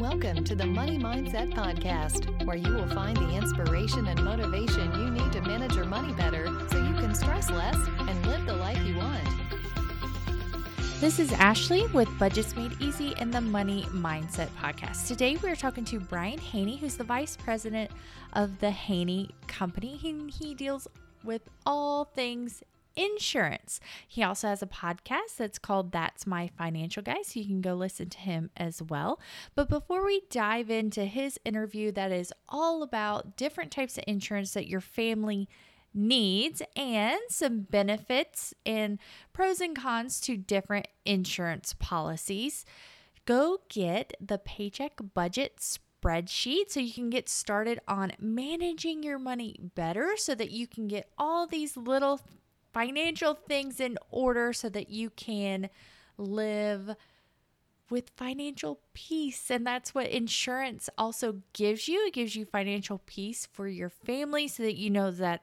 Welcome to the Money Mindset Podcast, where you will find the inspiration and motivation you need to manage your money better so you can stress less and live the life you want. This is Ashley with Budgets Made Easy and the Money Mindset Podcast. Today we're talking to Brian Haney, who's the vice president of the Haney Company. He, he deals with all things insurance. He also has a podcast that's called That's My Financial Guy, so you can go listen to him as well. But before we dive into his interview, that is all about different types of insurance that your family needs and some benefits and pros and cons to different insurance policies. Go get the paycheck budget spreadsheet so you can get started on managing your money better so that you can get all these little financial things in order so that you can live with financial peace. And that's what insurance also gives you. It gives you financial peace for your family so that you know that,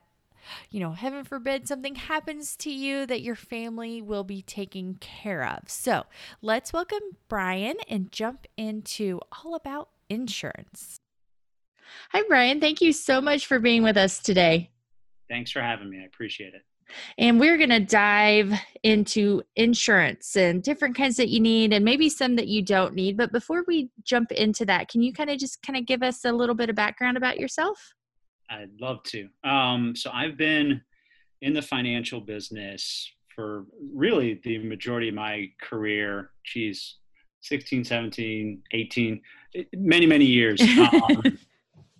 you know, heaven forbid something happens to you, that your family will be taken care of. So let's welcome Brian and jump into all about insurance. Hi, Brian. Thank you so much for being with us today. Thanks for having me. I appreciate it. And we're going to dive into insurance and different kinds that you need and maybe some that you don't need. But before we jump into that, can you kind of just kind of give us a little bit of background about yourself? I'd love to. Um, so I've been in the financial business for really the majority of my career. Geez, 16, 17, 18, many, many years. Um,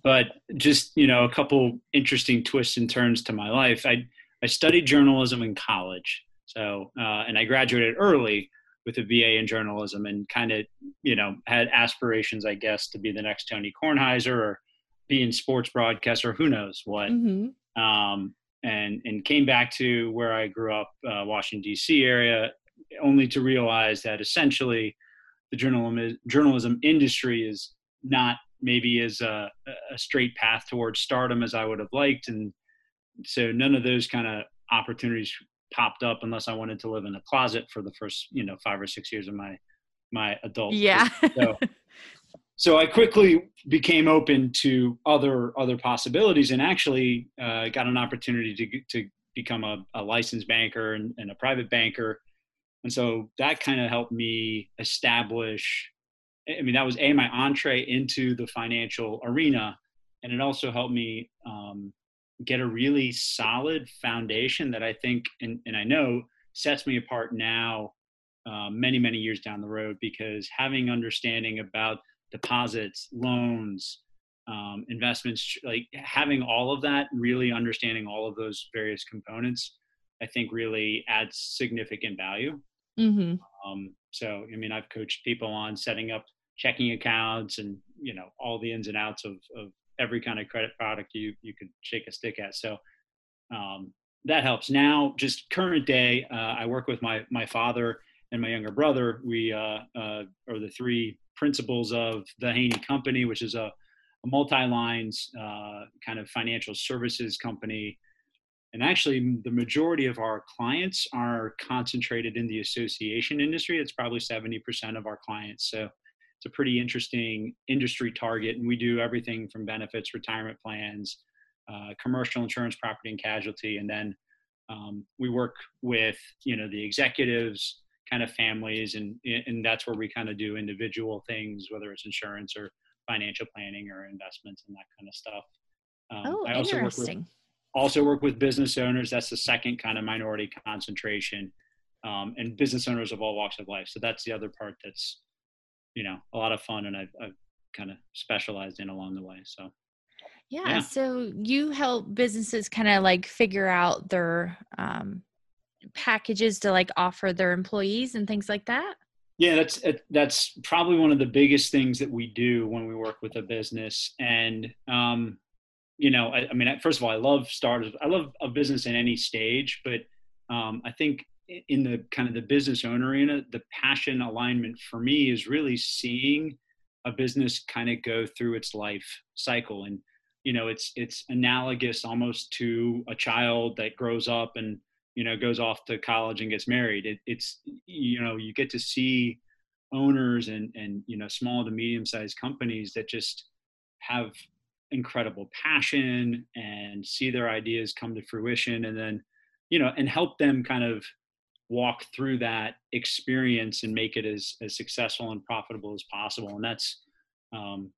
but just, you know, a couple interesting twists and turns to my life. I I studied journalism in college. So, uh, and I graduated early with a BA in journalism and kind of, you know, had aspirations, I guess, to be the next Tony Kornheiser or be in sports broadcaster, who knows what. Mm-hmm. Um, and, and came back to where I grew up, uh, Washington, D.C. area, only to realize that essentially the journalism, journalism industry is not maybe as a, a straight path towards stardom as I would have liked. And so none of those kind of opportunities popped up unless I wanted to live in a closet for the first, you know, five or six years of my my adult. Yeah. so, so I quickly became open to other other possibilities, and actually uh, got an opportunity to to become a, a licensed banker and, and a private banker, and so that kind of helped me establish. I mean, that was a my entree into the financial arena, and it also helped me um, get a really solid foundation that I think and, and I know sets me apart now uh, many many years down the road because having understanding about deposits loans um, investments like having all of that really understanding all of those various components i think really adds significant value mm-hmm. um, so i mean i've coached people on setting up checking accounts and you know all the ins and outs of, of every kind of credit product you you could shake a stick at. So um, that helps. Now, just current day, uh, I work with my my father and my younger brother. We uh, uh, are the three principals of the Haney Company, which is a, a multi-lines uh, kind of financial services company. And actually, the majority of our clients are concentrated in the association industry. It's probably 70% of our clients. So it's a pretty interesting industry target, and we do everything from benefits, retirement plans, uh, commercial insurance, property and casualty, and then um, we work with you know the executives, kind of families, and and that's where we kind of do individual things, whether it's insurance or financial planning or investments and that kind of stuff. Um, oh, I also interesting. Work with, also work with business owners. That's the second kind of minority concentration, um, and business owners of all walks of life. So that's the other part that's you know a lot of fun and I've, I've kind of specialized in along the way so yeah, yeah. so you help businesses kind of like figure out their um, packages to like offer their employees and things like that yeah that's that's probably one of the biggest things that we do when we work with a business and um, you know I, I mean first of all i love startups i love a business in any stage but um, i think in the kind of the business owner arena, the passion alignment for me is really seeing a business kind of go through its life cycle. And, you know, it's, it's analogous almost to a child that grows up and, you know, goes off to college and gets married. It, it's, you know, you get to see owners and and you know small to medium sized companies that just have incredible passion and see their ideas come to fruition and then you know and help them kind of walk through that experience and make it as as successful and profitable as possible. And that's um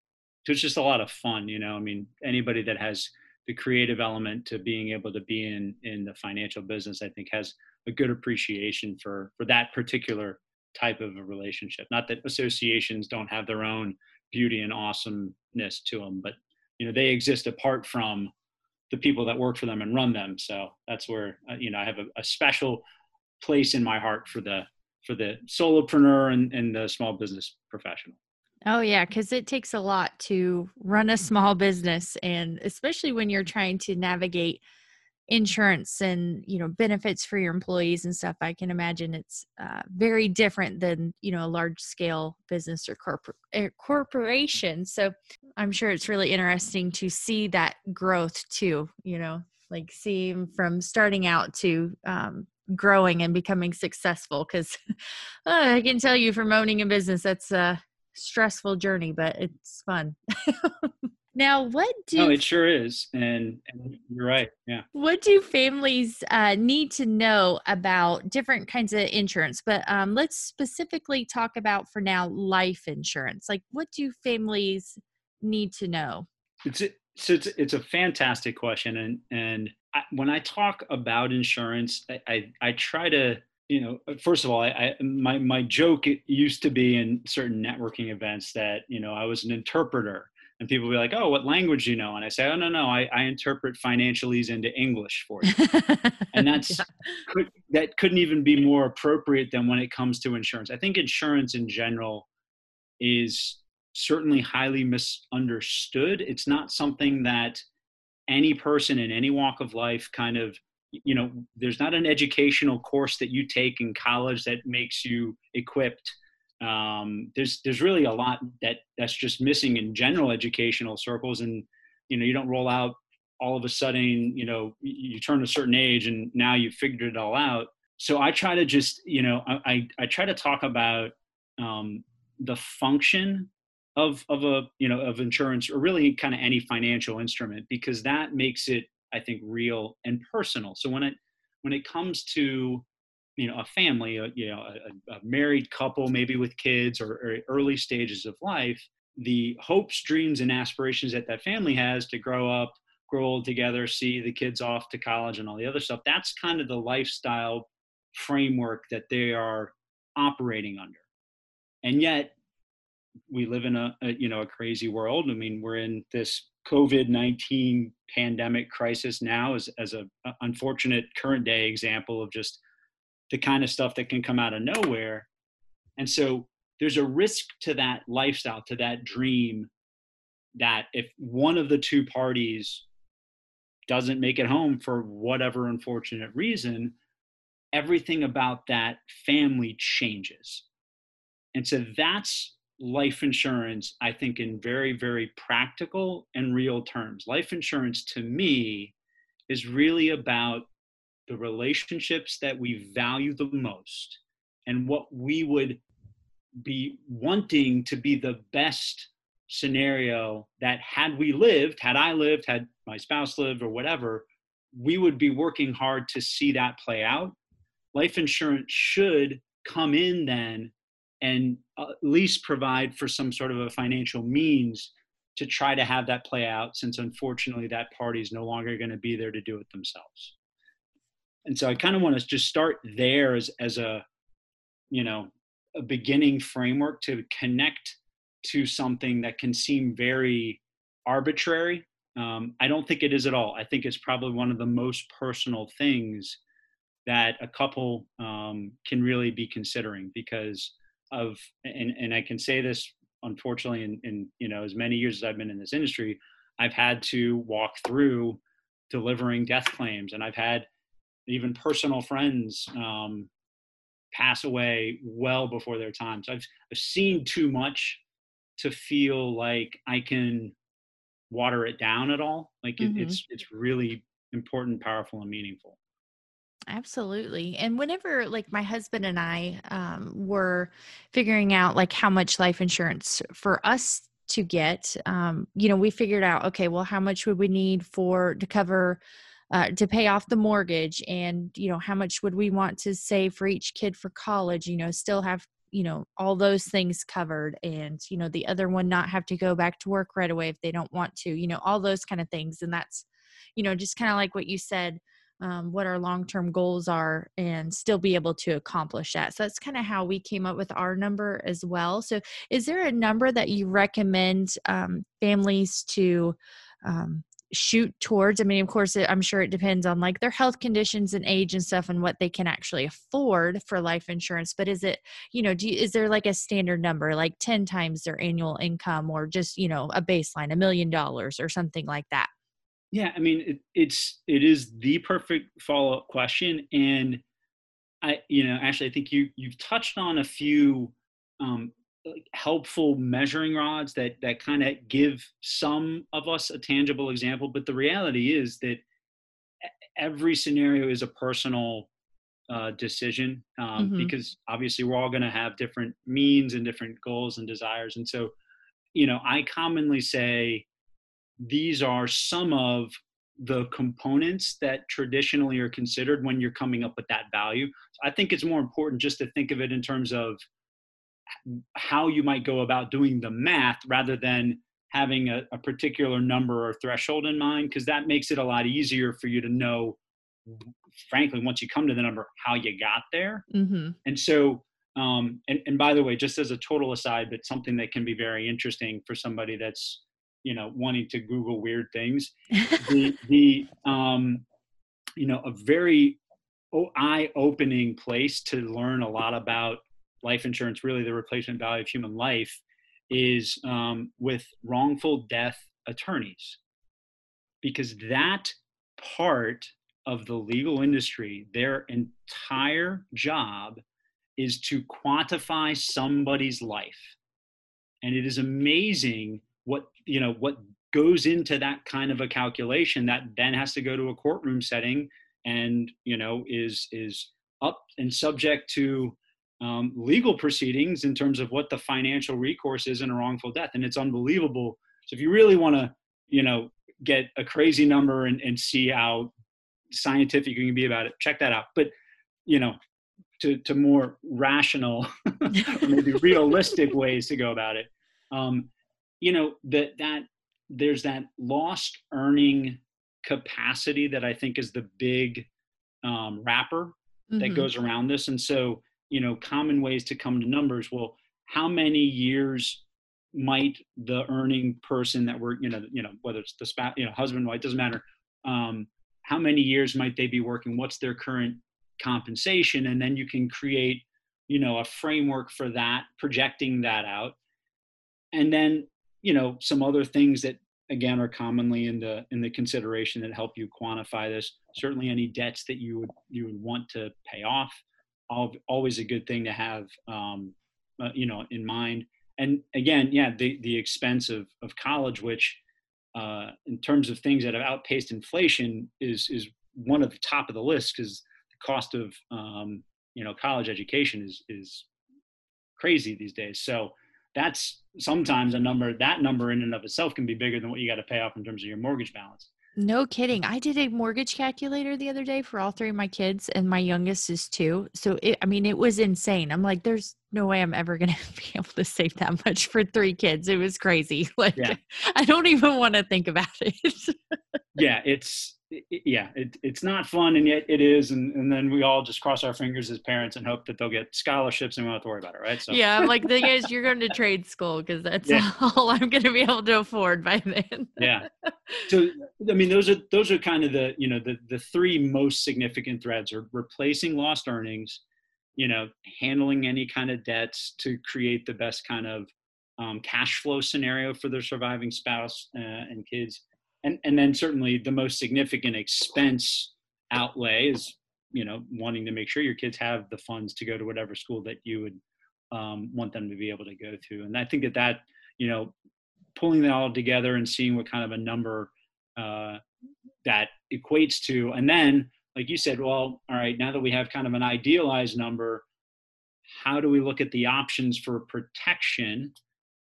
so it's just a lot of fun you know? I mean anybody that has the creative element to being able to be in in the financial business i think has a good appreciation for for that particular type of a relationship. Not that associations don't have their own beauty and awesomeness to them but you know they exist apart from the people that work for them and run them. So that's where uh, you know i have a, a, special place in my heart for the for the solopreneur and, and the small business professional Oh, yeah, because it takes a lot to run a small business. And especially when you're trying to navigate insurance and you know benefits for your employees and stuff i can imagine it's uh, very different than you know a large scale business or corporate er, corporation so i'm sure it's really interesting to see that growth too you know like seeing from starting out to um, growing and becoming successful because uh, i can tell you from owning a business that's a stressful journey but it's fun Now, what do no, it sure is, and, and you're right. Yeah. What do families uh, need to know about different kinds of insurance? But um, let's specifically talk about for now life insurance. Like, what do families need to know? It's a, so it's it's a fantastic question, and and I, when I talk about insurance, I, I, I try to you know, uh, first of all, I, I, my my joke used to be in certain networking events that you know I was an interpreter, and people be like, "Oh, what language do you know?" And I say, "Oh, no, no, I, I interpret financialese into English for you." and that's yeah. could, that couldn't even be more appropriate than when it comes to insurance. I think insurance in general is certainly highly misunderstood. It's not something that any person in any walk of life kind of you know there's not an educational course that you take in college that makes you equipped. Um, there's there's really a lot that that's just missing in general educational circles and you know you don't roll out all of a sudden you know you turn a certain age and now you've figured it all out. So i try to just you know i i try to talk about um, the function of of a you know of insurance or really kind of any financial instrument because that makes it i think real and personal. So when it when it comes to you know a family a, you know a, a married couple maybe with kids or, or, early stages of life the hopes dreams and aspirations that that family has to grow up grow old together see the kids off to college and all the other stuff that's kind of the lifestyle framework that they are operating under. And yet we live in a, a you know a crazy world i mean we're in this covid-19 pandemic crisis now as, as a, a unfortunate current day example of just the kind of stuff that can come out of nowhere. And so there's a risk to that lifestyle, to that dream, that if one of the two parties doesn't make it home for whatever unfortunate reason, everything about that family changes. And so that's life insurance, I think, in very, very practical and real terms. Life insurance to me is really about the relationships that we value the most and what we would be wanting to be the best scenario that had we lived, had I lived, had my spouse lived, or whatever, we would be working hard to see that play out. Life insurance should come in then and at least provide for some sort of a financial means to try to have that play out since unfortunately that party is no longer going to be there to do it themselves. And so i kind of want to just start there as, as a you know a beginning framework to connect to something that can seem very arbitrary. Um, i don't think it is at all. I think it's probably one of the most personal things that a couple um, can really be considering because of and, and i can say this unfortunately in, in you know as many years as i've been in this industry i've had to walk through delivering death claims and i've had even personal friends um, pass away well before their time. So I've, I've seen too much to feel like I can water it down at all. Like it, mm-hmm. it's it's really important, powerful, and meaningful. Absolutely. And whenever like my husband and I um, were figuring out like how much life insurance for us to get, um, you know, we figured out, okay, well, how much would we need for to cover uh, to pay off the mortgage and you know how much would we want to save for each kid for college you know still have you know all those things covered and you know the other one not have to go back to work right away if they don't want to you know all those kind of things and that's you know just kind of like what you said um, what our long term goals are and still be able to accomplish that. So that's kind of how we came up with our number as well. So, is there a number that you recommend um, families to? Um, shoot towards i mean of course it, i'm sure it depends on like their health conditions and age and stuff and what they can actually afford for life insurance but is it you know do you, is there like a standard number like 10 times their annual income or just you know a baseline a million dollars or something like that yeah, I mean, it, it's it is the perfect follow up question, and I, you know, actually, I think you you've touched on a few um, helpful measuring rods that that kind of give some of us a tangible example. But the reality is that every scenario is a personal uh, decision um, mm-hmm. because obviously we're all going to have different means and different goals and desires, and so, you know, I commonly say these are some of the components that traditionally are considered when you're coming up with that value. So I think it's more important just to think of it in terms of how you might go about doing the math rather than having a, a particular number or threshold in mind, because that makes it a lot easier for you to know, frankly, once you come to the number, how you got there. Mm-hmm. And so, um, and, and by the way, just as a total aside, but something that can be very interesting for somebody that's you know wanting to google weird things. The the um you know a very eye-opening place to learn a lot about life insurance really the replacement value of human life is um, with wrongful death attorneys. Because that part of the legal industry their entire job is to quantify somebody's life. And it is amazing what you know what goes into that kind of a calculation that then has to go to a courtroom setting and you know is is up and subject to um, legal proceedings in terms of what the financial recourse is in a wrongful death. And it's unbelievable. So if you really want to you know get a crazy number and, and see how scientific you can be about it check that out. But you know to, to more rational maybe realistic ways to go about it. Um, you know that that there's that lost earning capacity that I think is the big um, wrapper mm-hmm. that goes around this. And so, you know, common ways to come to numbers. Well, how many years might the earning person that we're, you know, you know, whether it's the spouse, you know, husband, wife, doesn't matter. Um, how many years might they be working? What's their current compensation? And then you can create, you know, a framework for that, projecting that out. And then you know some other things that again are commonly in the in the consideration that help you quantify this. Certainly any debts that you would you would want to pay off always a good thing to have um, uh, you know in mind. And again yeah the the expense of of college which uh, in terms of things that have outpaced inflation is is one of the top of the list because the cost of um, you know college education is is crazy these days. So that's sometimes a number that number in and of itself can be bigger than what you got to pay off in terms of your mortgage balance. No kidding. I did a mortgage calculator the other day for all three of my kids and my youngest is two. So it, i mean it was insane. I'm like there's no way i'm ever going to be able to save that much for three kids. It was crazy. Like yeah. i don't even want to think about it. Yeah it's yeah, it, it's not fun, and yet it is. And, and then we all just cross our fingers as parents and hope that they'll get scholarships and we don't have to worry about it, right? So yeah, I'm like, the guys, you're going to trade school because that's yeah. all I'm going to be able to afford by then. yeah. So I mean, those are those are kind of the you know the the three most significant threads are replacing lost earnings, you know, handling any kind of debts to create the best kind of um, cash flow scenario for their surviving spouse uh, and kids and and then certainly the most significant expense outlay is you know wanting to make sure your kids have the funds to go to whatever school that you would um, want them to be able to go to. And i think that that you know pulling that all together and seeing what kind of a number uh, that equates to. And then like you said, well, all right, now that we have kind of an idealized number, how do we look at the options for protection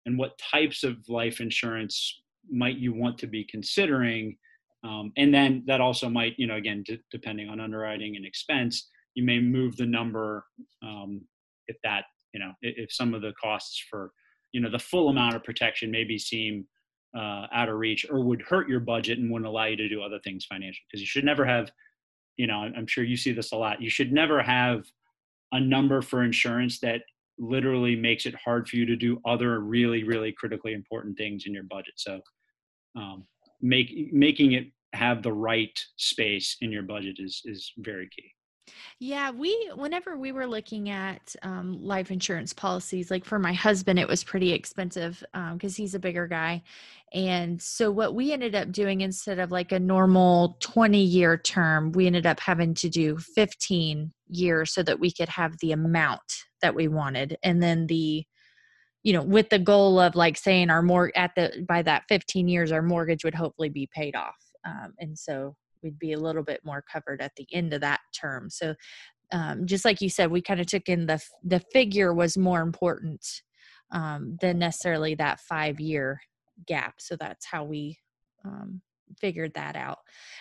and what types of life insurance might you want to be considering? Um, and then that also might, you know, again, d- depending on underwriting and expense, you may move the number um, if that, you know, if, if some of the costs for, you know, the full amount of protection maybe seem uh, out of reach or would hurt your budget and wouldn't allow you to do other things financially. Because you should never have, you know, I'm sure you see this a lot. You should never have a number for insurance that literally makes it hard for you to do other really, really critically important things in your budget. So, um, make making it have the right space in your budget is is very key. Yeah, we whenever we were looking at um, life insurance policies, like for my husband, it was pretty expensive because um, he's a bigger guy, and so what we ended up doing instead of like a normal twenty year term, we ended up having to do fifteen years so that we could have the amount that we wanted, and then the you know with the goal of like saying our more at the by that 15 years our mortgage would hopefully be paid off um, and so we'd be a little bit more covered at the end of that term. So um, just like you said, we kind of took in the the figure was more important um, than necessarily that five year gap. So that's how we um, figured that out.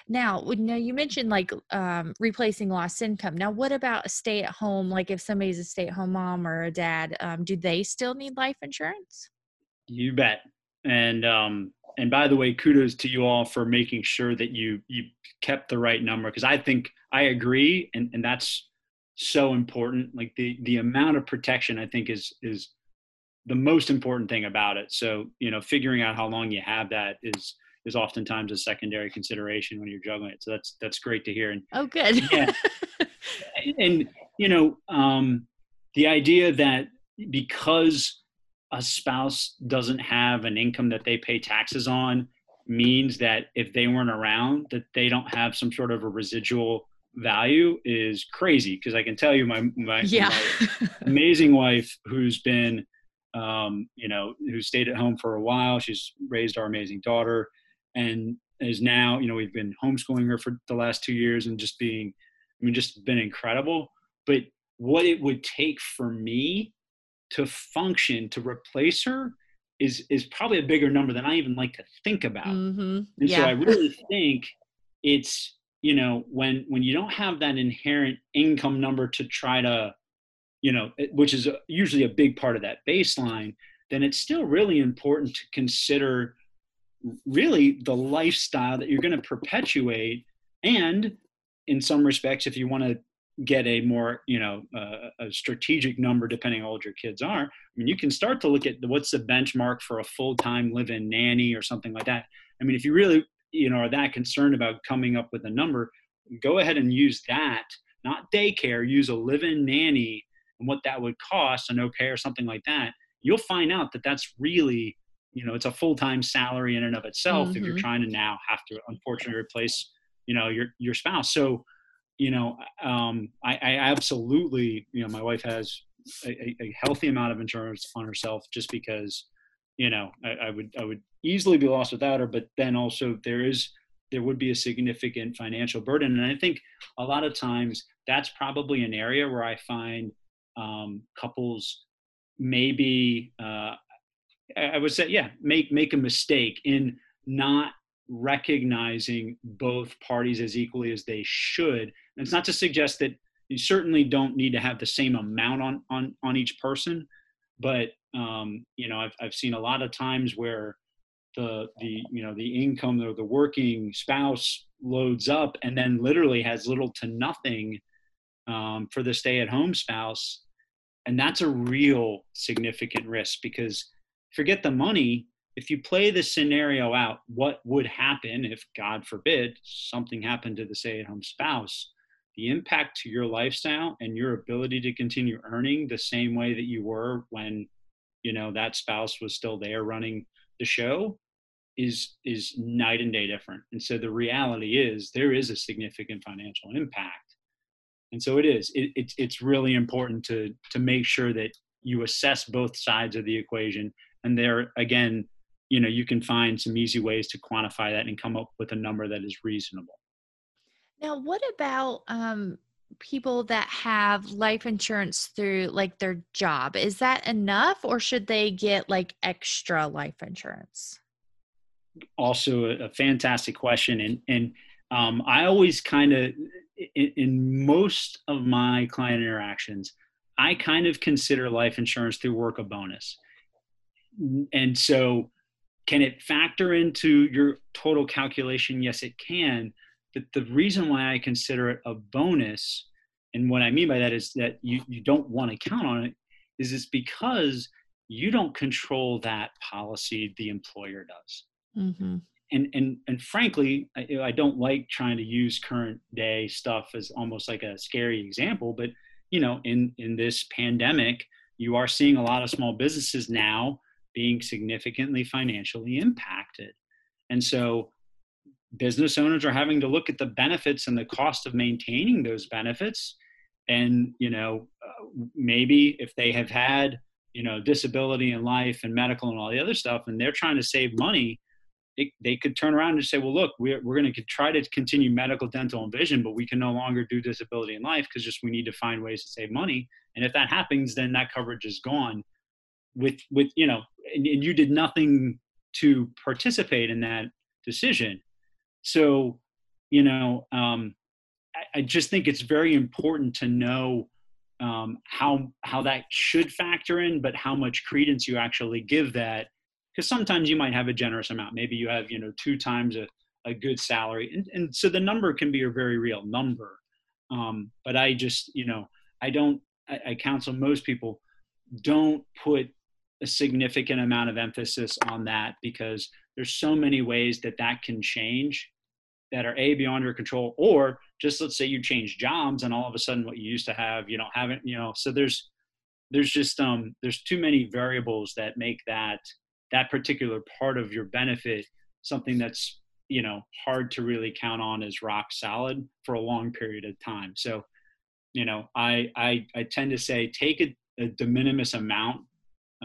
Now, you know, you mentioned like um, replacing lost income. Now, what about a stay at home? Like if somebody's a stay at home mom or a dad, um, do they still need life insurance? You bet. And um, and by the way, kudos to you all for making sure that you you kept the right number because I think I agree, and and that's so important. Like the the amount of protection I think is is the most important thing about it. So you know, figuring out how long you have that is is oftentimes a secondary consideration when you're juggling it. So that's that's great to hear. And oh, good. yeah, and you know, um, the idea that because a spouse doesn't have an income that they pay taxes on means that if they weren't around that they don't have some sort of a residual value is crazy because i can tell you my my, yeah. my amazing wife who's been um, you know who stayed at home for a while she's raised our amazing daughter and is now you know we've been homeschooling her for the last two years and just being i mean just been incredible but what it would take for me to function to replace her is is probably a bigger number than I even like to think about. Mm-hmm. And yeah. so I really think it's you know when when you don't have that inherent income number to try to you know which is usually a big part of that baseline then it's still really important to consider really the lifestyle that you're going to perpetuate. And in some respects if you want to get a more you know uh, a strategic number depending on how old your kids are i mean you can start to look at what's the benchmark for a full-time live-in nanny or something like that. I mean if you really you know are that concerned about coming up with a number go ahead and use that not daycare use a live-in nanny and what that would cost au pair or something like that. You'll find out that that's really you know it's a full-time salary in and of itself mm-hmm. if you're mm-hmm. trying to now have to unfortunately replace you know your your spouse so you know, um, I, I, absolutely, you know, my wife has a, a, healthy amount of insurance on herself just because, you know, I, I, would I would easily be lost without her. But then also there is there would be a significant financial burden, and I think a lot of times that's probably an area where I find um, couples maybe uh, I would say yeah make make a mistake in not recognizing both parties as equally as they should. And it's not to suggest that you certainly don't need to have the same amount on on on each person, but um, you know I've I've seen a lot of times where the the you know the income or the working spouse loads up and then literally has little to nothing um, for the stay-at-home spouse, and that's a real significant risk because forget the money if you play the scenario out, what would happen if, God forbid, something happened to the stay at home spouse? The impact to your lifestyle and your ability to continue earning the same way that you were when, you know, that spouse was still there running the show is is night and day different. And so the reality is there is a significant financial impact. And so it is. It, it's it's really important to to make sure that you assess both sides of the equation. And there again, you know you can find some easy ways to quantify that and come up with a number that is reasonable Now, what about um, people that have life insurance through like their job? Is that enough or should they get like extra life insurance? Also, a, a fantastic question. And, and um, I always kind of, in, in most of my client interactions, I kind of consider life insurance through work a bonus. And so, can it factor into your total calculation? Yes, it can. But the reason why I consider it a bonus, and what I mean by that is that you, you don't want to count on it, is it's because you don't control that policy, the employer does. Mm-hmm. And, and, and frankly, I, I don't like trying to use current day stuff as almost like a scary example, but you know, in, in this pandemic, you are seeing a lot of small businesses now being significantly financially impacted. And so business owners are having to look at the benefits and the cost of maintaining those benefits. And, you know, uh, maybe if they have had, you know, disability and life and medical and all the other stuff, and they're trying to save money, it, they could turn around and say, well, look, we're, we're going to try to continue medical, dental, and vision, but we can no longer do disability and life because just we need to find ways to save money. And if that happens, then that coverage is gone with, with you know, and, and you did nothing to participate in that decision. So, you know, um, I, I, just think it's very important to know um, how how that should factor in, but how much credence you actually give that, because sometimes you might have a generous amount. Maybe you have you know two times a, a good salary, and, and so the number can be a very real number. Um, but I just you know I don't I, I counsel most people don't put a significant amount of emphasis on that because there's so many ways that that can change that are a beyond your control or just let's say you change jobs and all of a sudden what you used to have you don't have it you know so there's there's just um there's too many variables that make that that particular part of your benefit something that's you know hard to really count on as rock solid for a long period of time. So you know i i, I tend to say take a, a de minimis amount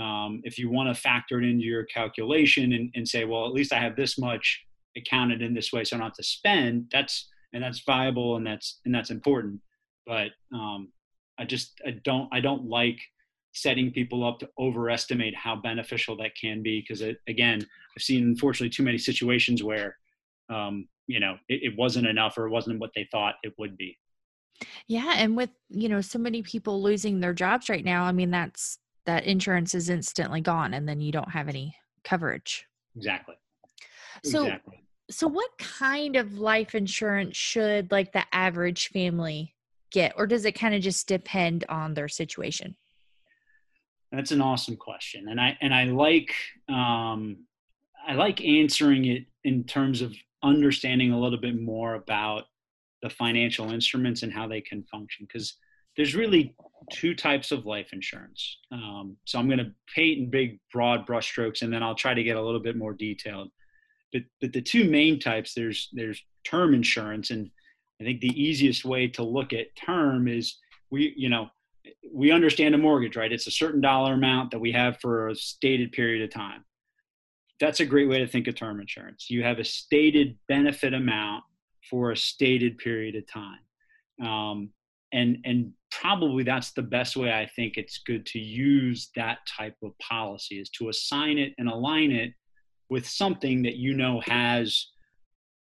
um, if you want to factor it into your calculation and, and say, well, at least I have this much accounted in this way, so I don't have to spend. That's and that's viable and that's and that's important. But um, I just I don't I don't like setting people up to overestimate how beneficial that can be because again I've seen unfortunately too many situations where um, you know it, it wasn't enough or it wasn't what they thought it would be. Yeah, and with you know so many people losing their jobs right now, I mean that's that insurance is instantly gone and then you don't have any coverage. Exactly. So exactly. so what kind of life insurance should like the average family get or does it kind of just depend on their situation? That's an awesome question. And I and I like um I like answering it in terms of understanding a little bit more about the financial instruments and how they can function because there's really two types of life insurance. Um, so I'm going to paint in big, broad brushstrokes, and then I'll try to get a little bit more detailed. But but the two main types there's there's term insurance, and I think the easiest way to look at term is we you know we understand a mortgage, right? It's a certain dollar amount that we have for a stated period of time. That's a great way to think of term insurance. You have a stated benefit amount for a stated period of time. Um, and and probably that's the best way i think it's good to use that type of policy is to assign it and align it with something that you know has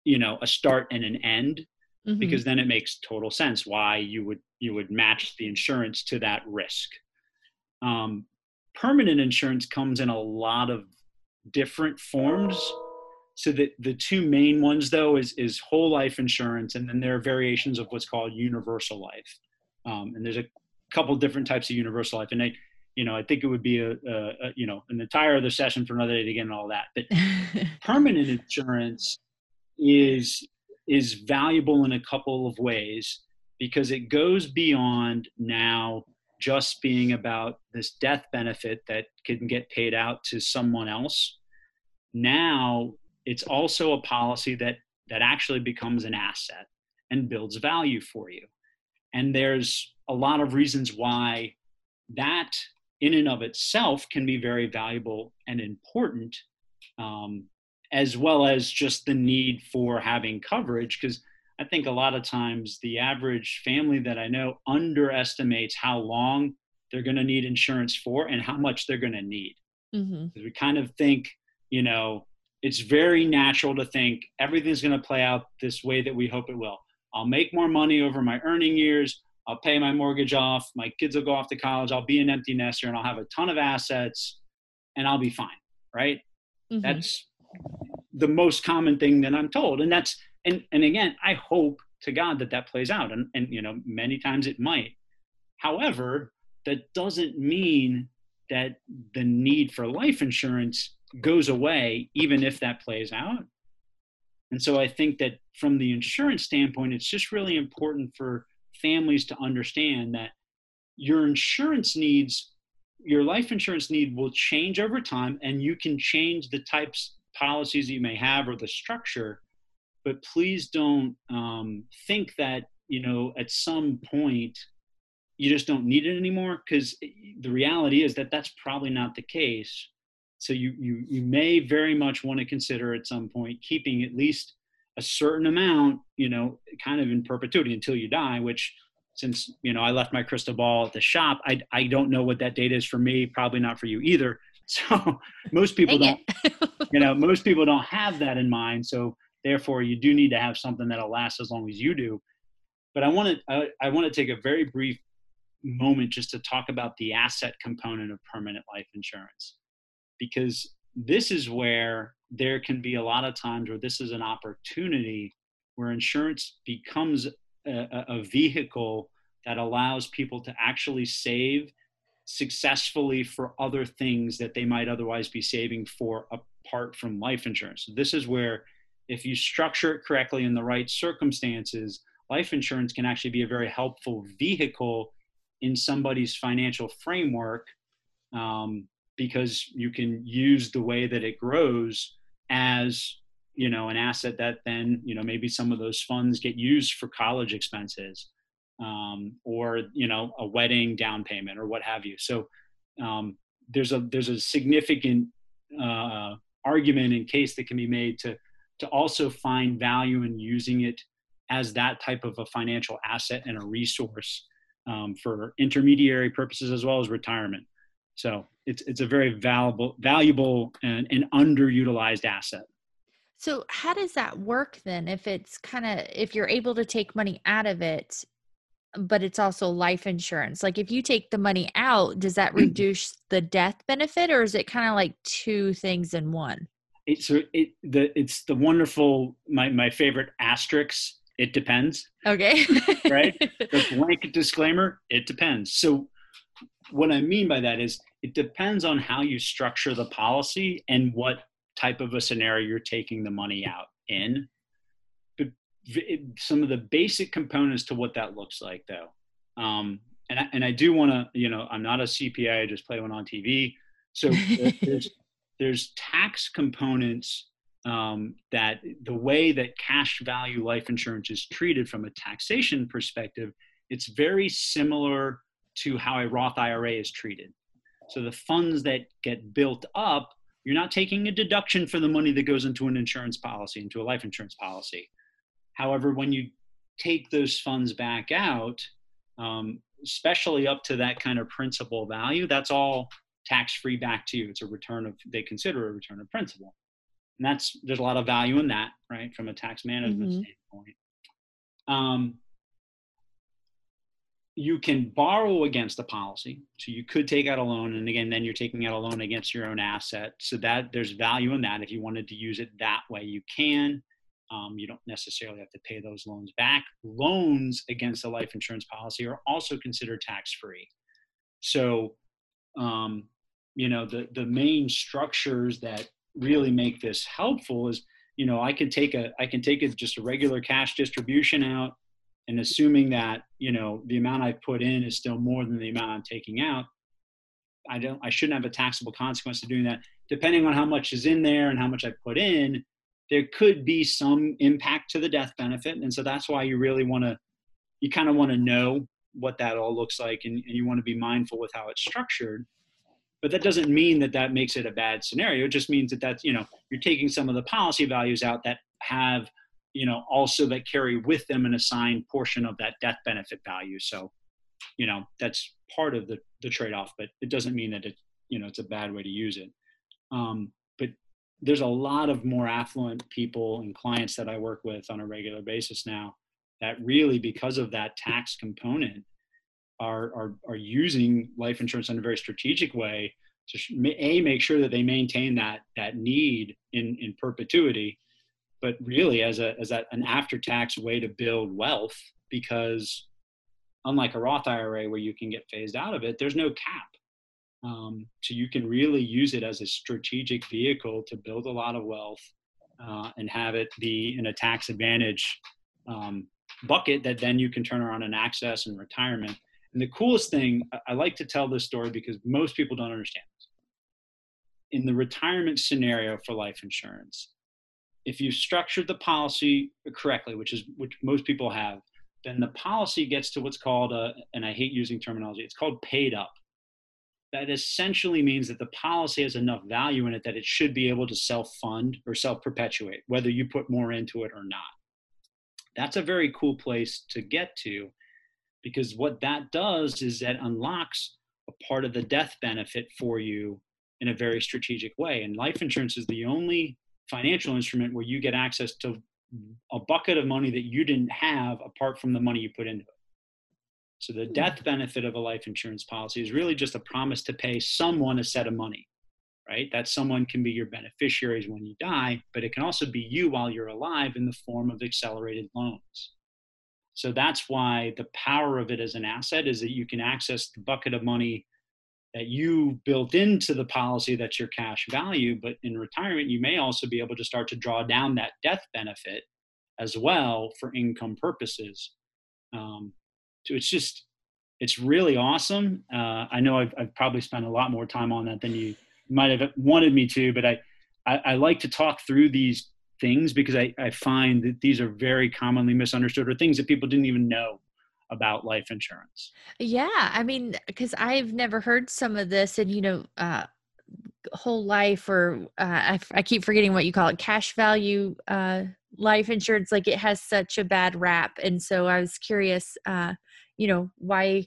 you know a start and an end mm-hmm. because then it makes total sense why you would you would match the insurance to that risk um, permanent insurance comes in a lot of different forms so the, the two main ones though is, is whole life insurance and then there are variations of what's called universal life. Um, and there's a couple different types of universal life. And I, you know, I think it would be a, a, a you know, an entire other session for another day to get into all that. But permanent insurance is is valuable in a couple of ways because it goes beyond now just being about this death benefit that can get paid out to someone else. Now it's also a policy that that actually becomes an asset and builds value for you and there's a lot of reasons why that in and of itself can be very valuable and important um, as well as just the need for having coverage because I think a lot of times the average family that I know underestimates how long they're going to need insurance for and how much they're going to need. Mm-hmm. We kind of think, you know, it's very natural to think everything's going to play out this way that we hope it will. I'll make more money over my earning years. I'll pay my mortgage off. My kids will go off to college. I'll be an empty nester and I'll have a ton of assets and I'll be fine. Right. Mm-hmm. That's the most common thing that I'm told. And that's, and, and again, I hope to God that that plays out. And, and, you know, many times it might. However, that doesn't mean that the need for life insurance goes away, even if that plays out. And so I think that from the insurance standpoint, it's just really important for families to understand that your insurance needs, your life insurance need will change over time, and you can change the types policies you may have or the structure. But please don't um, think that you know at some point you just don't need it anymore because the reality is that that's probably not the case so you you you may very much want to consider at some point keeping at least a certain amount you know kind of in perpetuity until you die which since you know i left my crystal ball at the shop i i don't know what that date is for me probably not for you either. So most people don't you know most people don't have that in mind so therefore you do need to have something that'll last as long as you do. But i want to I, I want to take a very brief moment just to talk about the asset component of permanent life insurance because this is where there can be a lot of times where this is an opportunity where insurance becomes a, a vehicle that allows people to actually save successfully for other things that they might otherwise be saving for apart from life insurance. This is where, if you structure it correctly in the right circumstances, life insurance can actually be a very helpful vehicle in somebody's financial framework um, because you can use the way that it grows as you know an asset that then you know maybe some of those funds get used for college expenses um, or you know a wedding down payment or what have you so um, there's a there's a significant uh, argument and case that can be made to to also find value in using it as that type of a financial asset and a resource um, for intermediary purposes as well as retirement. So it's it's a very valuable valuable and, and underutilized asset. So how does that work then? If it's kind of if you're able to take money out of it, but it's also life insurance. Like if you take the money out, does that reduce the death benefit, or is it kind of like two things in one? It's so it the it's the wonderful my my favorite asterisk it depends. Okay. right? The blanket disclaimer, it depends. So, what I mean by that is it depends on how you structure the policy and what type of a scenario you're taking the money out in. But some of the basic components to what that looks like, though. Um, and I, and I do want to, you know, I'm not a CPA, I just play one on TV. So there's, there's tax components um, that the way that cash value life insurance is treated from a taxation perspective, it's very similar to how a Roth IRA is treated. So the funds that get built up, you're not taking a deduction for the money that goes into an insurance policy, into a life insurance policy. However, when you take those funds back out, um, especially up to that kind of principal value, that's all tax free back to you. It's a return of, they consider a return of principal and that's there's a lot of value in that right from a tax management mm-hmm. standpoint um, you can borrow against a policy. So you could take out a loan and again then you're taking out a loan against your own asset. So that there's value in that. If you wanted to use it that way you can. Um, you don't necessarily have to pay those loans back. Loans against a life insurance policy are also considered tax free so um, you know the the main structures that really make this helpful is you know i can take a i can take a, just a regular cash distribution out and assuming that you know the amount i've put in is still more than the amount i'm taking out i don't i shouldn't have a taxable consequence of doing that. Depending on how much is in there and how much i put in there could be some impact to the death benefit. And so that's why you really want to you kind of want to know what that all looks like and, and you want to be mindful with how it's structured. But that doesn't mean that that makes it a bad scenario. It just means that that's you know you're taking some of the policy values out that have you know, also that carry with them an assigned portion of that death benefit value. So, you know, that's part of the, the trade-off, but it doesn't mean that it, you know, it's a bad way to use it. Um, but there's a lot of more affluent people and clients that I work with on a regular basis now that really, because of that tax component, are, are, are using life insurance in a very strategic way to a make sure that they maintain that that need in in perpetuity but really as a as that an after tax way to build wealth because unlike a roth ira where you can get phased out of it there's no cap um, so you can really use it as a strategic vehicle to build a lot of wealth uh, and have it be in a tax advantage um, bucket that then you can turn around and access in retirement and the coolest thing i like to tell this story because most people don't understand this. in the retirement scenario for life insurance, if you structured the policy correctly, which is which most people have, then the policy gets to what's called a, and I hate using terminology, it's called paid up. That essentially means that the policy has enough value in it that it should be able to self fund or self perpetuate, whether you put more into it or not. That's a very cool place to get to because what that does is that unlocks a part of the death benefit for you in a very strategic way. And life insurance is the only financial instrument where you get access to a bucket of money that you didn't have apart from the money you put into it. So the hmm. death benefit of a life insurance policy is really just a promise to pay someone a set of money, right? That someone can be your beneficiaries when you die, but it can also be you while you're alive in the form of accelerated loans. So that's why the power of it as an asset is that you can access the bucket of money that you built into the policy that's your cash value but in retirement you may also be able to start to draw down that death benefit as well for income purposes. Um, so it's just it's really awesome. Uh, i know I've, I've, probably spent a lot more time on that than you might have wanted me to but I, I, I like to talk through these things because I, I find that these are very commonly misunderstood or things that people didn't even know about life insurance. Yeah, I mean, because I've never heard some of this, and you know, uh, whole life or uh, I, I keep forgetting what you call it, cash value uh, life insurance. Like it has such a bad rap, and so I was curious, uh, you know, why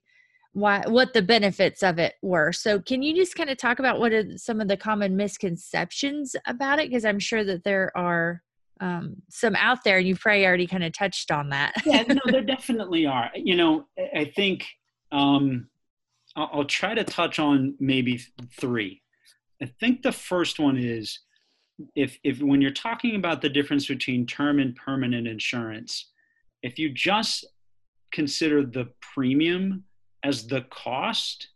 why what the benefits of it were so can you just kind of talk about what are some of the common misconceptions about it because i'm sure that there are um, some out there. and You probably already kind of touched on that. yeah, no, there definitely are. You know, I think um, I'll, I'll try to touch on maybe three. I think the first one is if if when you're talking about the difference between term and permanent insurance, if you just consider the premium as the cost,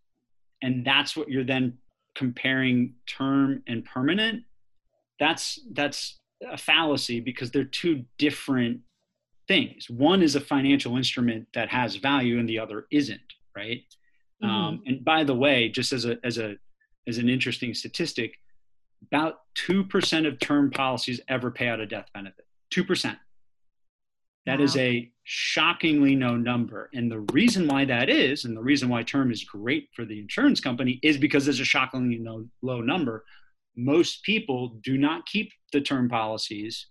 and that's what you're then comparing term and permanent, that's that's a fallacy because they're two different things. One is a financial instrument that has value, and the other isn't. Right. Mm-hmm. Um, and by the way, just as a as a as an interesting statistic, about two percent of term policies ever pay out a death benefit. Two percent. That wow. is a shockingly low number. And the reason why that is, and the reason why term is great for the insurance company, is because it's a shockingly low, low number most people do not keep the term policies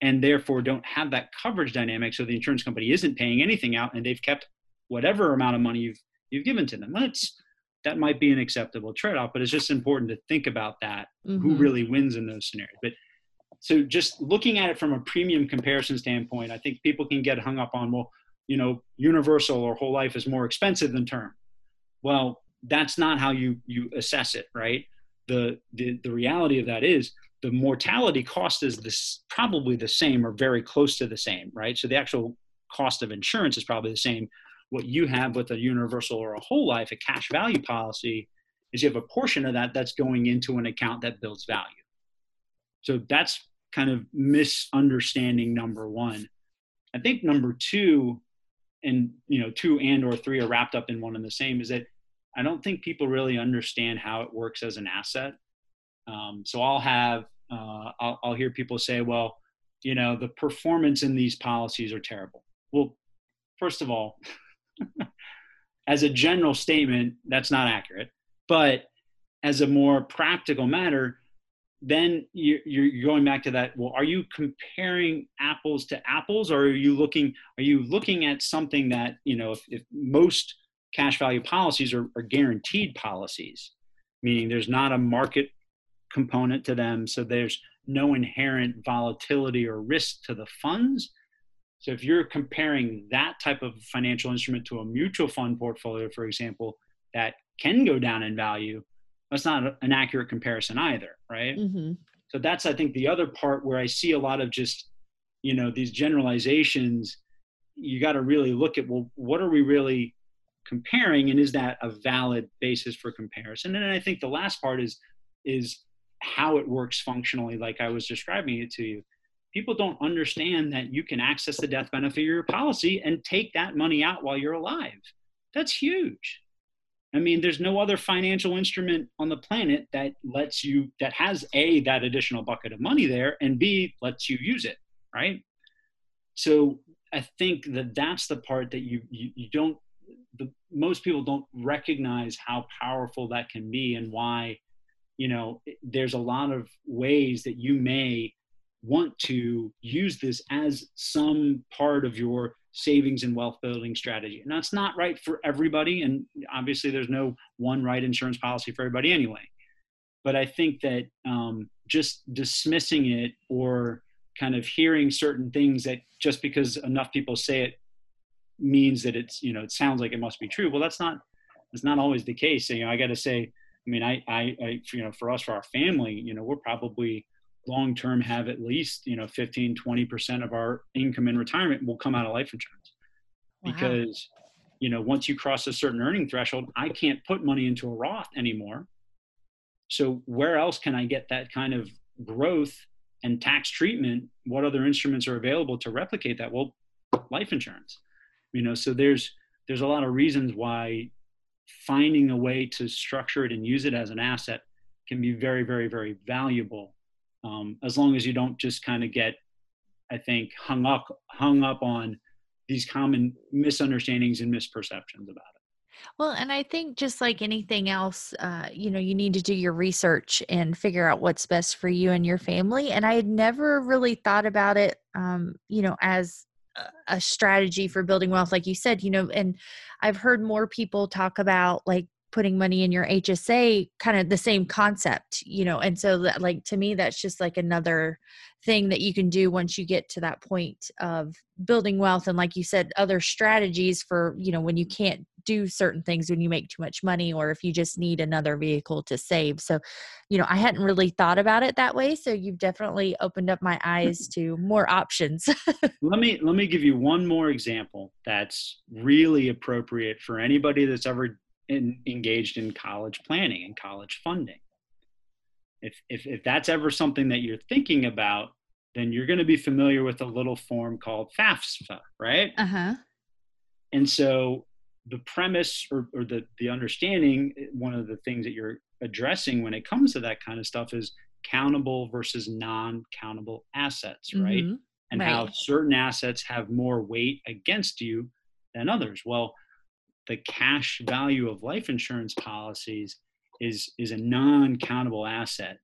and therefore don't have that coverage dynamic so the insurance company isn't paying anything out and they've kept whatever amount of money you've you've given to them. That's that might be an acceptable trade-off but it's just important to think about that mm-hmm. who really wins in those scenarios. But so just looking at it from a premium comparison standpoint i think people can get hung up on well you know universal or whole life is more expensive than term. Well that's not how you you assess it right the, the, the reality of that is the mortality cost is this probably the same or very close to the same, right? So the actual cost of insurance is probably the same. What you have with a universal or a whole life, a cash value policy, is you have a portion of that that's going into an account that builds value. So that's kind of misunderstanding number one. I think number two, and you know, two and or three are wrapped up in one and the same, is that I don't think people really understand how it works as an asset. Um, so I'll have uh, I'll, I'll hear people say, well, you know, the performance in these policies are terrible. Well, first of all, as a general statement, that's not accurate. But as a more practical matter, then you're, going back to that well are you comparing apples to apples or are you looking are you looking at something that you know if, if most cash value policies are, are guaranteed policies meaning there's not a market component to them. So there's no inherent volatility or risk to the funds. So if you're comparing that type of financial instrument to a mutual fund portfolio for example that can go down in value that's not an accurate comparison either right? Mm-hmm. so that's i think the other part where i see a lot of just you know these generalizations. You got to really look at well what are we really comparing and is that a valid basis for comparison? And i think the last part is is how it works functionally like i was describing it to you. People don't understand that you can access the death benefit of your policy and take that money out while you're alive. That's huge. I mean, there's no other financial instrument on the planet that lets you, that has A, that additional bucket of money there, and B, lets you use it, right? So I think that that's the part that you, you, you don't, most people don't recognize how powerful that can be and why, you know, there's a lot of ways that you may want to use this as some part of your savings and wealth building strategy. And that's not right for everybody. And obviously, there's no one right insurance policy for everybody anyway. But I think that um, just dismissing it or kind of hearing certain things that just because enough people say it means that it's you know it sounds like it must be true. Well, that's not that's not always the case. So, you know, I got to say, I mean, I, I, I, you know, for us, for our family, you know, we're probably long term have at least you know 15 20% of our income in retirement will come out of life insurance wow. because you know once you cross a certain earning threshold i can't put money into a roth anymore so where else can i get that kind of growth and tax treatment what other instruments are available to replicate that well life insurance you know so there's there's a lot of reasons why finding a way to structure it and use it as an asset can be very very very valuable um, as long as you don't just kind of get i think hung up hung up on these common misunderstandings and misperceptions about it well, and I think just like anything else, uh, you know, you need to do your research and figure out what's best for you and your family. And I had never really thought about it, um, you know, as a strategy for building wealth, like you said, you know, and I've heard more people talk about like putting money in your HSA kind of the same concept, you know. And so that like to me that's just like another thing that you can do once you get to that point of building wealth and like you said other strategies for, you know, when you can't do certain things when you make too much money or if you just need another vehicle to save. So, you know, I hadn't really thought about it that way, so you've definitely opened up my eyes to more options. let me let me give you one more example that's really appropriate for anybody that's ever in, engaged in college planning and college funding. If, if, if that's ever something that you're thinking about, then you're going to be familiar with a little form called FAFSA, right? Uh-huh. And so the premise or, or the, the understanding, one of the things that you're addressing when it comes to that kind of stuff is countable versus non-countable assets, right? Mm-hmm. And right. how certain assets have more weight against you than others. Well, the cash value of life insurance policies is is a non-countable asset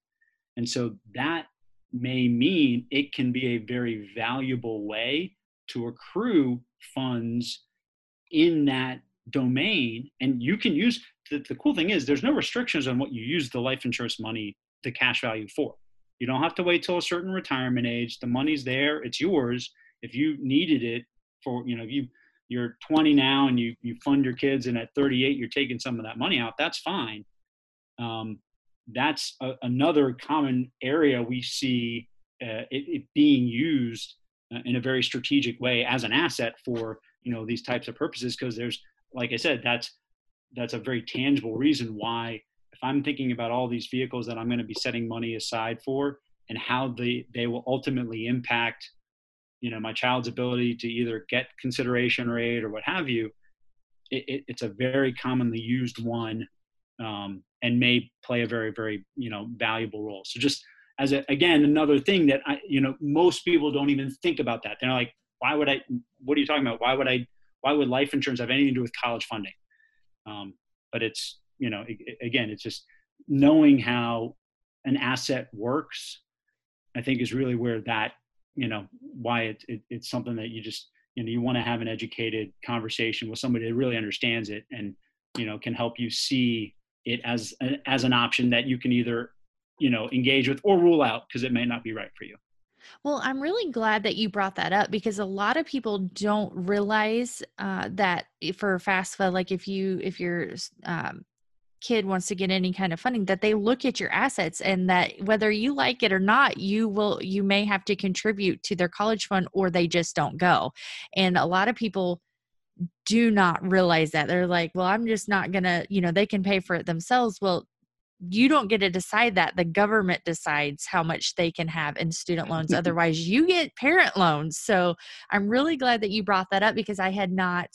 and so that may mean it can be a very valuable way to accrue funds in that domain and you can use the, the cool thing is there's no restrictions on what you use the life insurance money the cash value for. You don't have to wait till a certain retirement age. The money's there. It's yours. If you needed it for you know if you you're 20 now and you you fund your kids and at 38 you're taking some of that money out that's fine. Um, that's a, another common area we see uh, it, it, being used uh, in a very strategic way as an asset for you know these types of purposes because there's like i said that's that's a very tangible reason why if i'm thinking about all these vehicles that i'm going to be setting money aside for and how they they will ultimately impact you know my child's ability to either get consideration rate or what have you it, it, it's a very commonly used one um, and may play a very very you know valuable role. So just as a, again another thing that i you know most people don't even think about that. They're like why would i what are you talking about? Why would i why would life insurance have anything to do with college funding um, but it's you know again it's just knowing how an asset works, I think is really where that, you know, why it, it it's something that you just, you know, you want to have an educated conversation with somebody that really understands it and, you know, can help you see it as, as an option that you can either, you know, engage with or rule out because it may not be right for you. Well, I'm really glad that you brought that up because a lot of people don't realize uh, that for FAFSA, like if you if your um, kid wants to get any kind of funding, that they look at your assets and that whether you like it or not, you will you may have to contribute to their college fund or they just don't go. And a lot of people do not realize that they're like, well, I'm just not gonna, you know, they can pay for it themselves. Well, you don't get to decide that the government decides how much they can have in student loans otherwise you get parent loans. So i'm really glad that you brought that up because i had not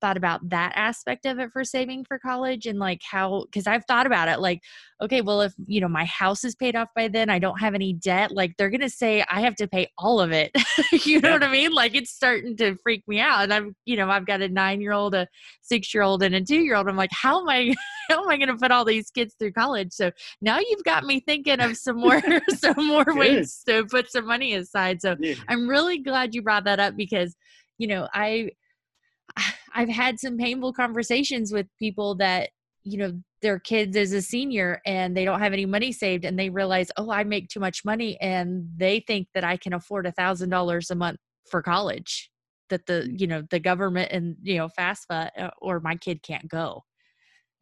thought about that aspect of it for saving for college and like how because i've thought about it like okay well if you know my house is paid off by then i don't have any debt like they're gonna say i have to pay all of it. You know yeah. what i mean? Like it's starting to freak me out and i'm you know i've got a nine year old a six year old and a two year old i'm like how am i how am i gonna put all these kids through college? So now you've got me thinking of some more some more ways to put some money aside. So yeah. i'm really glad you brought that up because you know i I've had some painful conversations with people that, you know, their kids is a senior and they don't have any money saved and they realize, oh, I make too much money and they think that I can afford a thousand dollars a month for college that the, mm. you know, the government and, you know, FAFSA uh, or my kid can't go.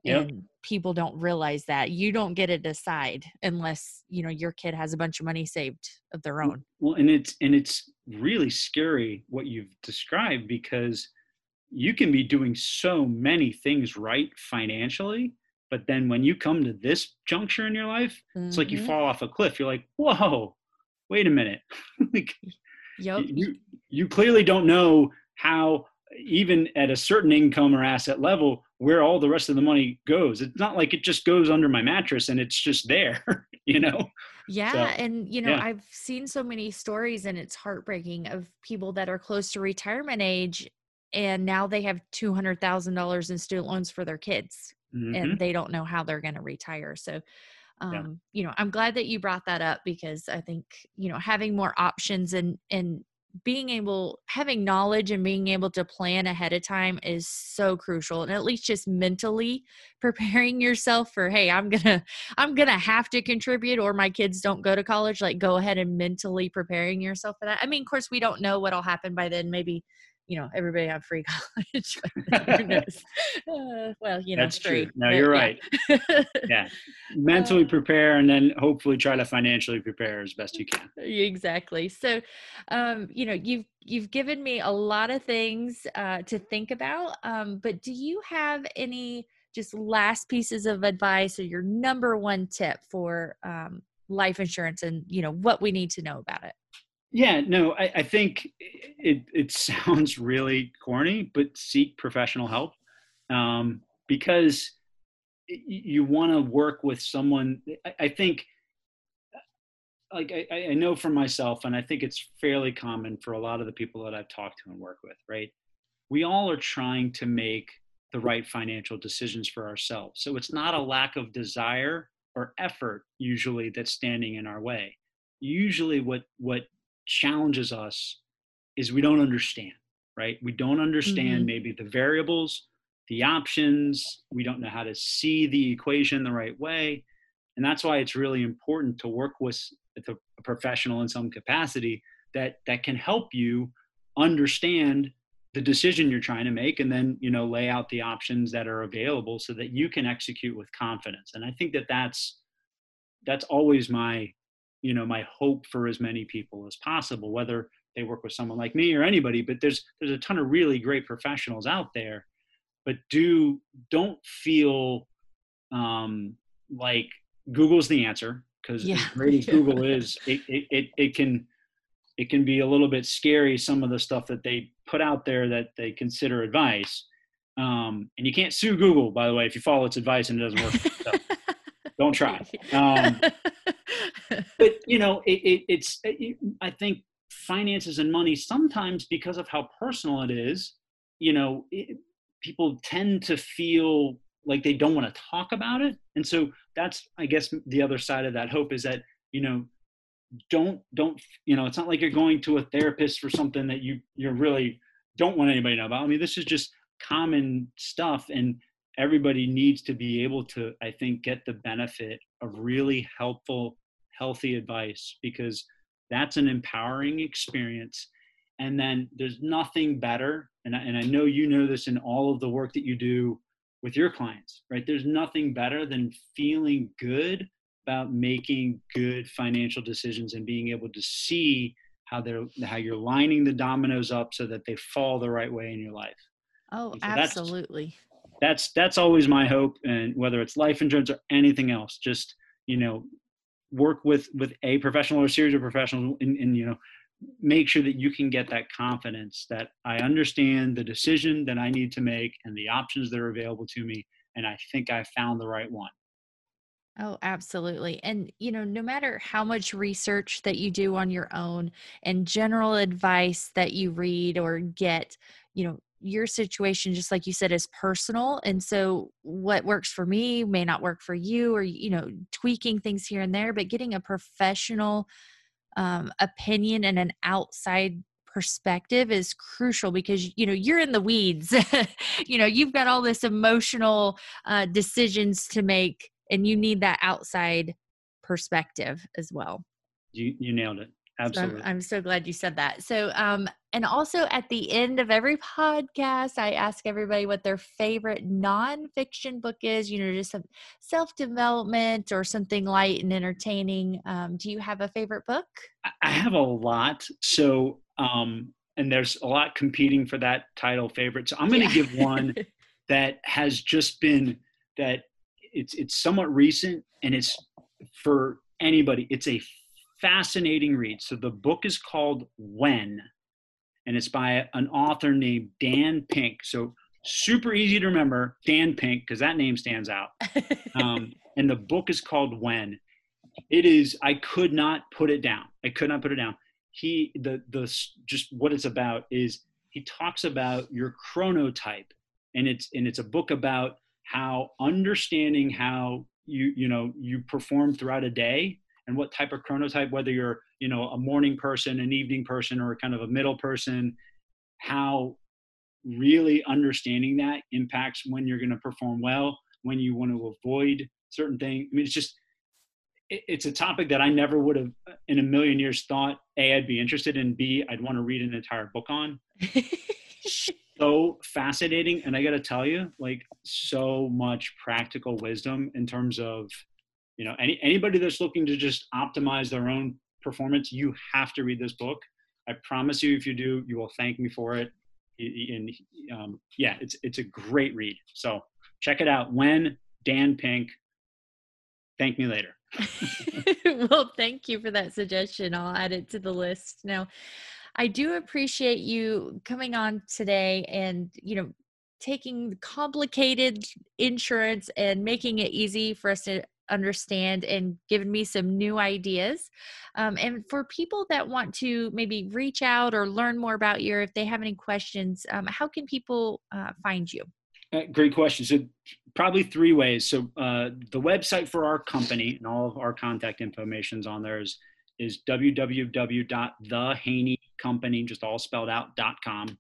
Yep. And people don't realize that you don't get to decide unless, you know, your kid has a bunch of money saved of their own. Well, and it's, and it's really scary what you've described because you can be doing so many things right financially but then when you come to this juncture in your life mm-hmm. it's like you mm-hmm. fall off a cliff you're like whoa wait a minute like yep. you you clearly don't know how even at a certain income or asset level where all the rest of the money goes it's not like it just goes under my mattress and it's just there you know yeah so, and you know yeah. i've seen so many stories and it's heartbreaking of people that are close to retirement age and now they have $200,000 in student loans for their kids mm-hmm. and they don't know how they're going to retire. So, um, yeah. you know, I'm glad that you brought that up because I think, you know, having more options and, and, being able having knowledge and being able to plan ahead of time is so crucial and at least just mentally preparing yourself for hey i'm gonna i'm gonna have to contribute or my kids don't go to college like go ahead and mentally preparing yourself for that i mean of course we don't know what'll happen by then maybe you know everybody have free college uh, well you know that's free, true no but, you're right. Yeah, yeah. mentally uh, prepare and then hopefully try to financially prepare as best you can. Exactly. So um you know you've you've given me a lot of things uh to think about um but do you have any just last pieces of advice or your number one tip for um life insurance and you know what we need to know about it yeah, no, I, I think it, it sounds really corny, but seek professional help um, because you want to work with someone. I, I think, like, I, I know for myself, and I think it's fairly common for a lot of the people that I've talked to and work with, right? We all are trying to make the right financial decisions for ourselves. So it's not a lack of desire or effort usually that's standing in our way. Usually, what what challenges us is we don't understand, right? We don't understand mm-hmm. maybe the variables, the options. We don't know how to see the equation the right way. And that's why it's really important to work with a professional in some capacity that that can help you understand the decision you're trying to make and then you know lay out the options that are available so that you can execute with confidence and i think that that's that's always my you know my hope for as many people as possible whether they work with someone like me or anybody but there's there's a ton of really great professionals out there. But do don't feel um, like google's the answer because yeah. as great as google is it, it, it, it can it can be a little bit scary some of the stuff that they put out there that they consider advice. Um, and you can't sue google by the way if you follow its advice and it doesn't work. So don't try. Um, but you know, it, it, it's. It, I think finances and money sometimes because of how personal it is. You know, people tend to feel like they don't want to talk about it and so that's i guess the other side of that hope is that you know don't don't you know it's not like you're going to a therapist for something that you you really don't want anybody to know about i mean this is just common stuff and everybody needs to be able to i think get the benefit of really helpful healthy advice because that's an empowering experience. And then there's nothing better and I, and I know you know this in all of the work that you do with your clients right? There's nothing better than feeling good about making good financial decisions and being able to see how they're how you're lining the dominoes up so that they fall the right way in your life. Oh so absolutely. That's, that's that's always my hope and whether it's life insurance or anything else just you know work with with a professional or a series of professionals and, and you know make sure that you can get that confidence that i understand the decision that i need to make and the options that are available to me and i think i found the right one Oh, absolutely. And, you know, no matter how much research that you do on your own and general advice that you read or get, you know, your situation, just like you said, is personal. And so what works for me may not work for you, or, you know, tweaking things here and there, but getting a professional um, opinion and an outside perspective is crucial because you know you're in the weeds you know you've got all this emotional uh, decisions to make and you need that outside perspective as well. You you nailed it. Absolutely. So I'm, I'm, so glad you said that. So, um, and also at the end of every podcast, I ask everybody what their favorite nonfiction book is. You know, just some self development or something light and entertaining. Um, do you have a favorite book? I have a lot. So, um, and there's a lot competing for that title favorite. So I'm going to yeah. give one that has just been that it's it's somewhat recent and it's for anybody. It's a fascinating read. So the book is called When, and it's by an author named Dan Pink. So super easy to remember, Dan Pink, because that name stands out. Um, and the book is called When. It is. I could not put it down. I could not put it down. He the the just what it's about is he talks about your chronotype, and it's and it's a book about how understanding how you you know you perform throughout a day and what type of chronotype whether you're you know a morning person an evening person or kind of a middle person how really understanding that impacts when you're going to perform well when you want to avoid certain things i mean it's just it's a topic that i never would have in a million years thought a i'd be interested in b i'd want to read an entire book on. So fascinating and i got to tell you like so much practical wisdom in terms of you know any anybody that's looking to just optimize their own performance you have to read this book. I promise you if you do you will thank me for it. And um, yeah it's it's a great read. So check it out. When dan pink thank me later. Well thank you for that suggestion. I'll add it to the list. Now I do appreciate you coming on today and, you know, taking complicated insurance and making it easy for us to understand and given me some new ideas. Um, and for people that want to maybe reach out or learn more about you, if they have any questions, um, how can people uh, find you? Uh, great question. So, probably three ways. So, uh, the website for our company and all of our contact information is on there is is www.thehaneycompany, just all spelled out, .com.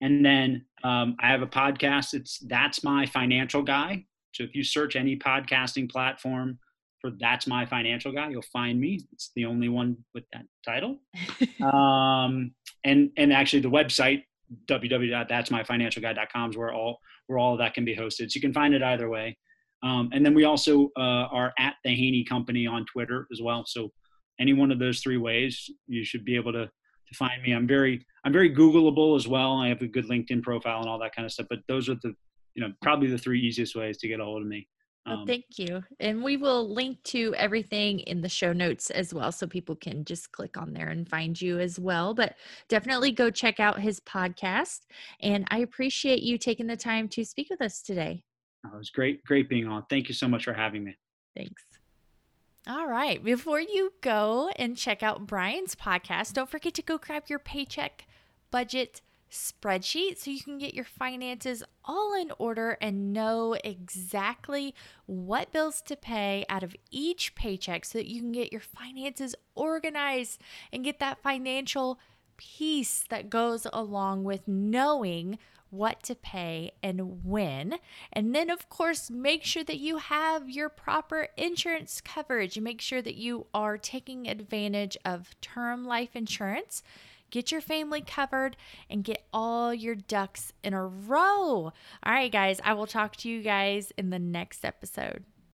And then um, I have a podcast. It's That's My Financial Guy. So if you search any podcasting platform for That's My Financial Guy, you'll find me. It's the only one with that title. um, and and actually the website www.that'smyfinancialguy.com is where all where all of that can be hosted. So you can find it either way. Um, and then we also uh, are at the Haney Company on Twitter as well. So any one of those three ways, you should be able to to find me. I'm very I'm very Googleable as well. I have a good LinkedIn profile and all that kind of stuff. But those are the you know probably the three easiest ways to get a hold of me. Um, well, thank you. And we will link to everything in the show notes as well. So people can just click on there and find you as well. But definitely go check out his podcast. And I appreciate you taking the time to speak with us today. Oh, it was great, great being on. Thank you so much for having me. Thanks. All right. Before you go and check out Brian's podcast, don't forget to go grab your paycheck budget spreadsheet so you can get your finances all in order and know exactly what bills to pay out of each paycheck so that you can get your finances organized and get that financial peace that goes along with knowing what to pay and when. And then, of course, make sure that you have your proper insurance coverage and make sure that you are taking advantage of term life insurance get your family covered, and get all your ducks in a row. All right, guys, I will talk to you guys in the next episode.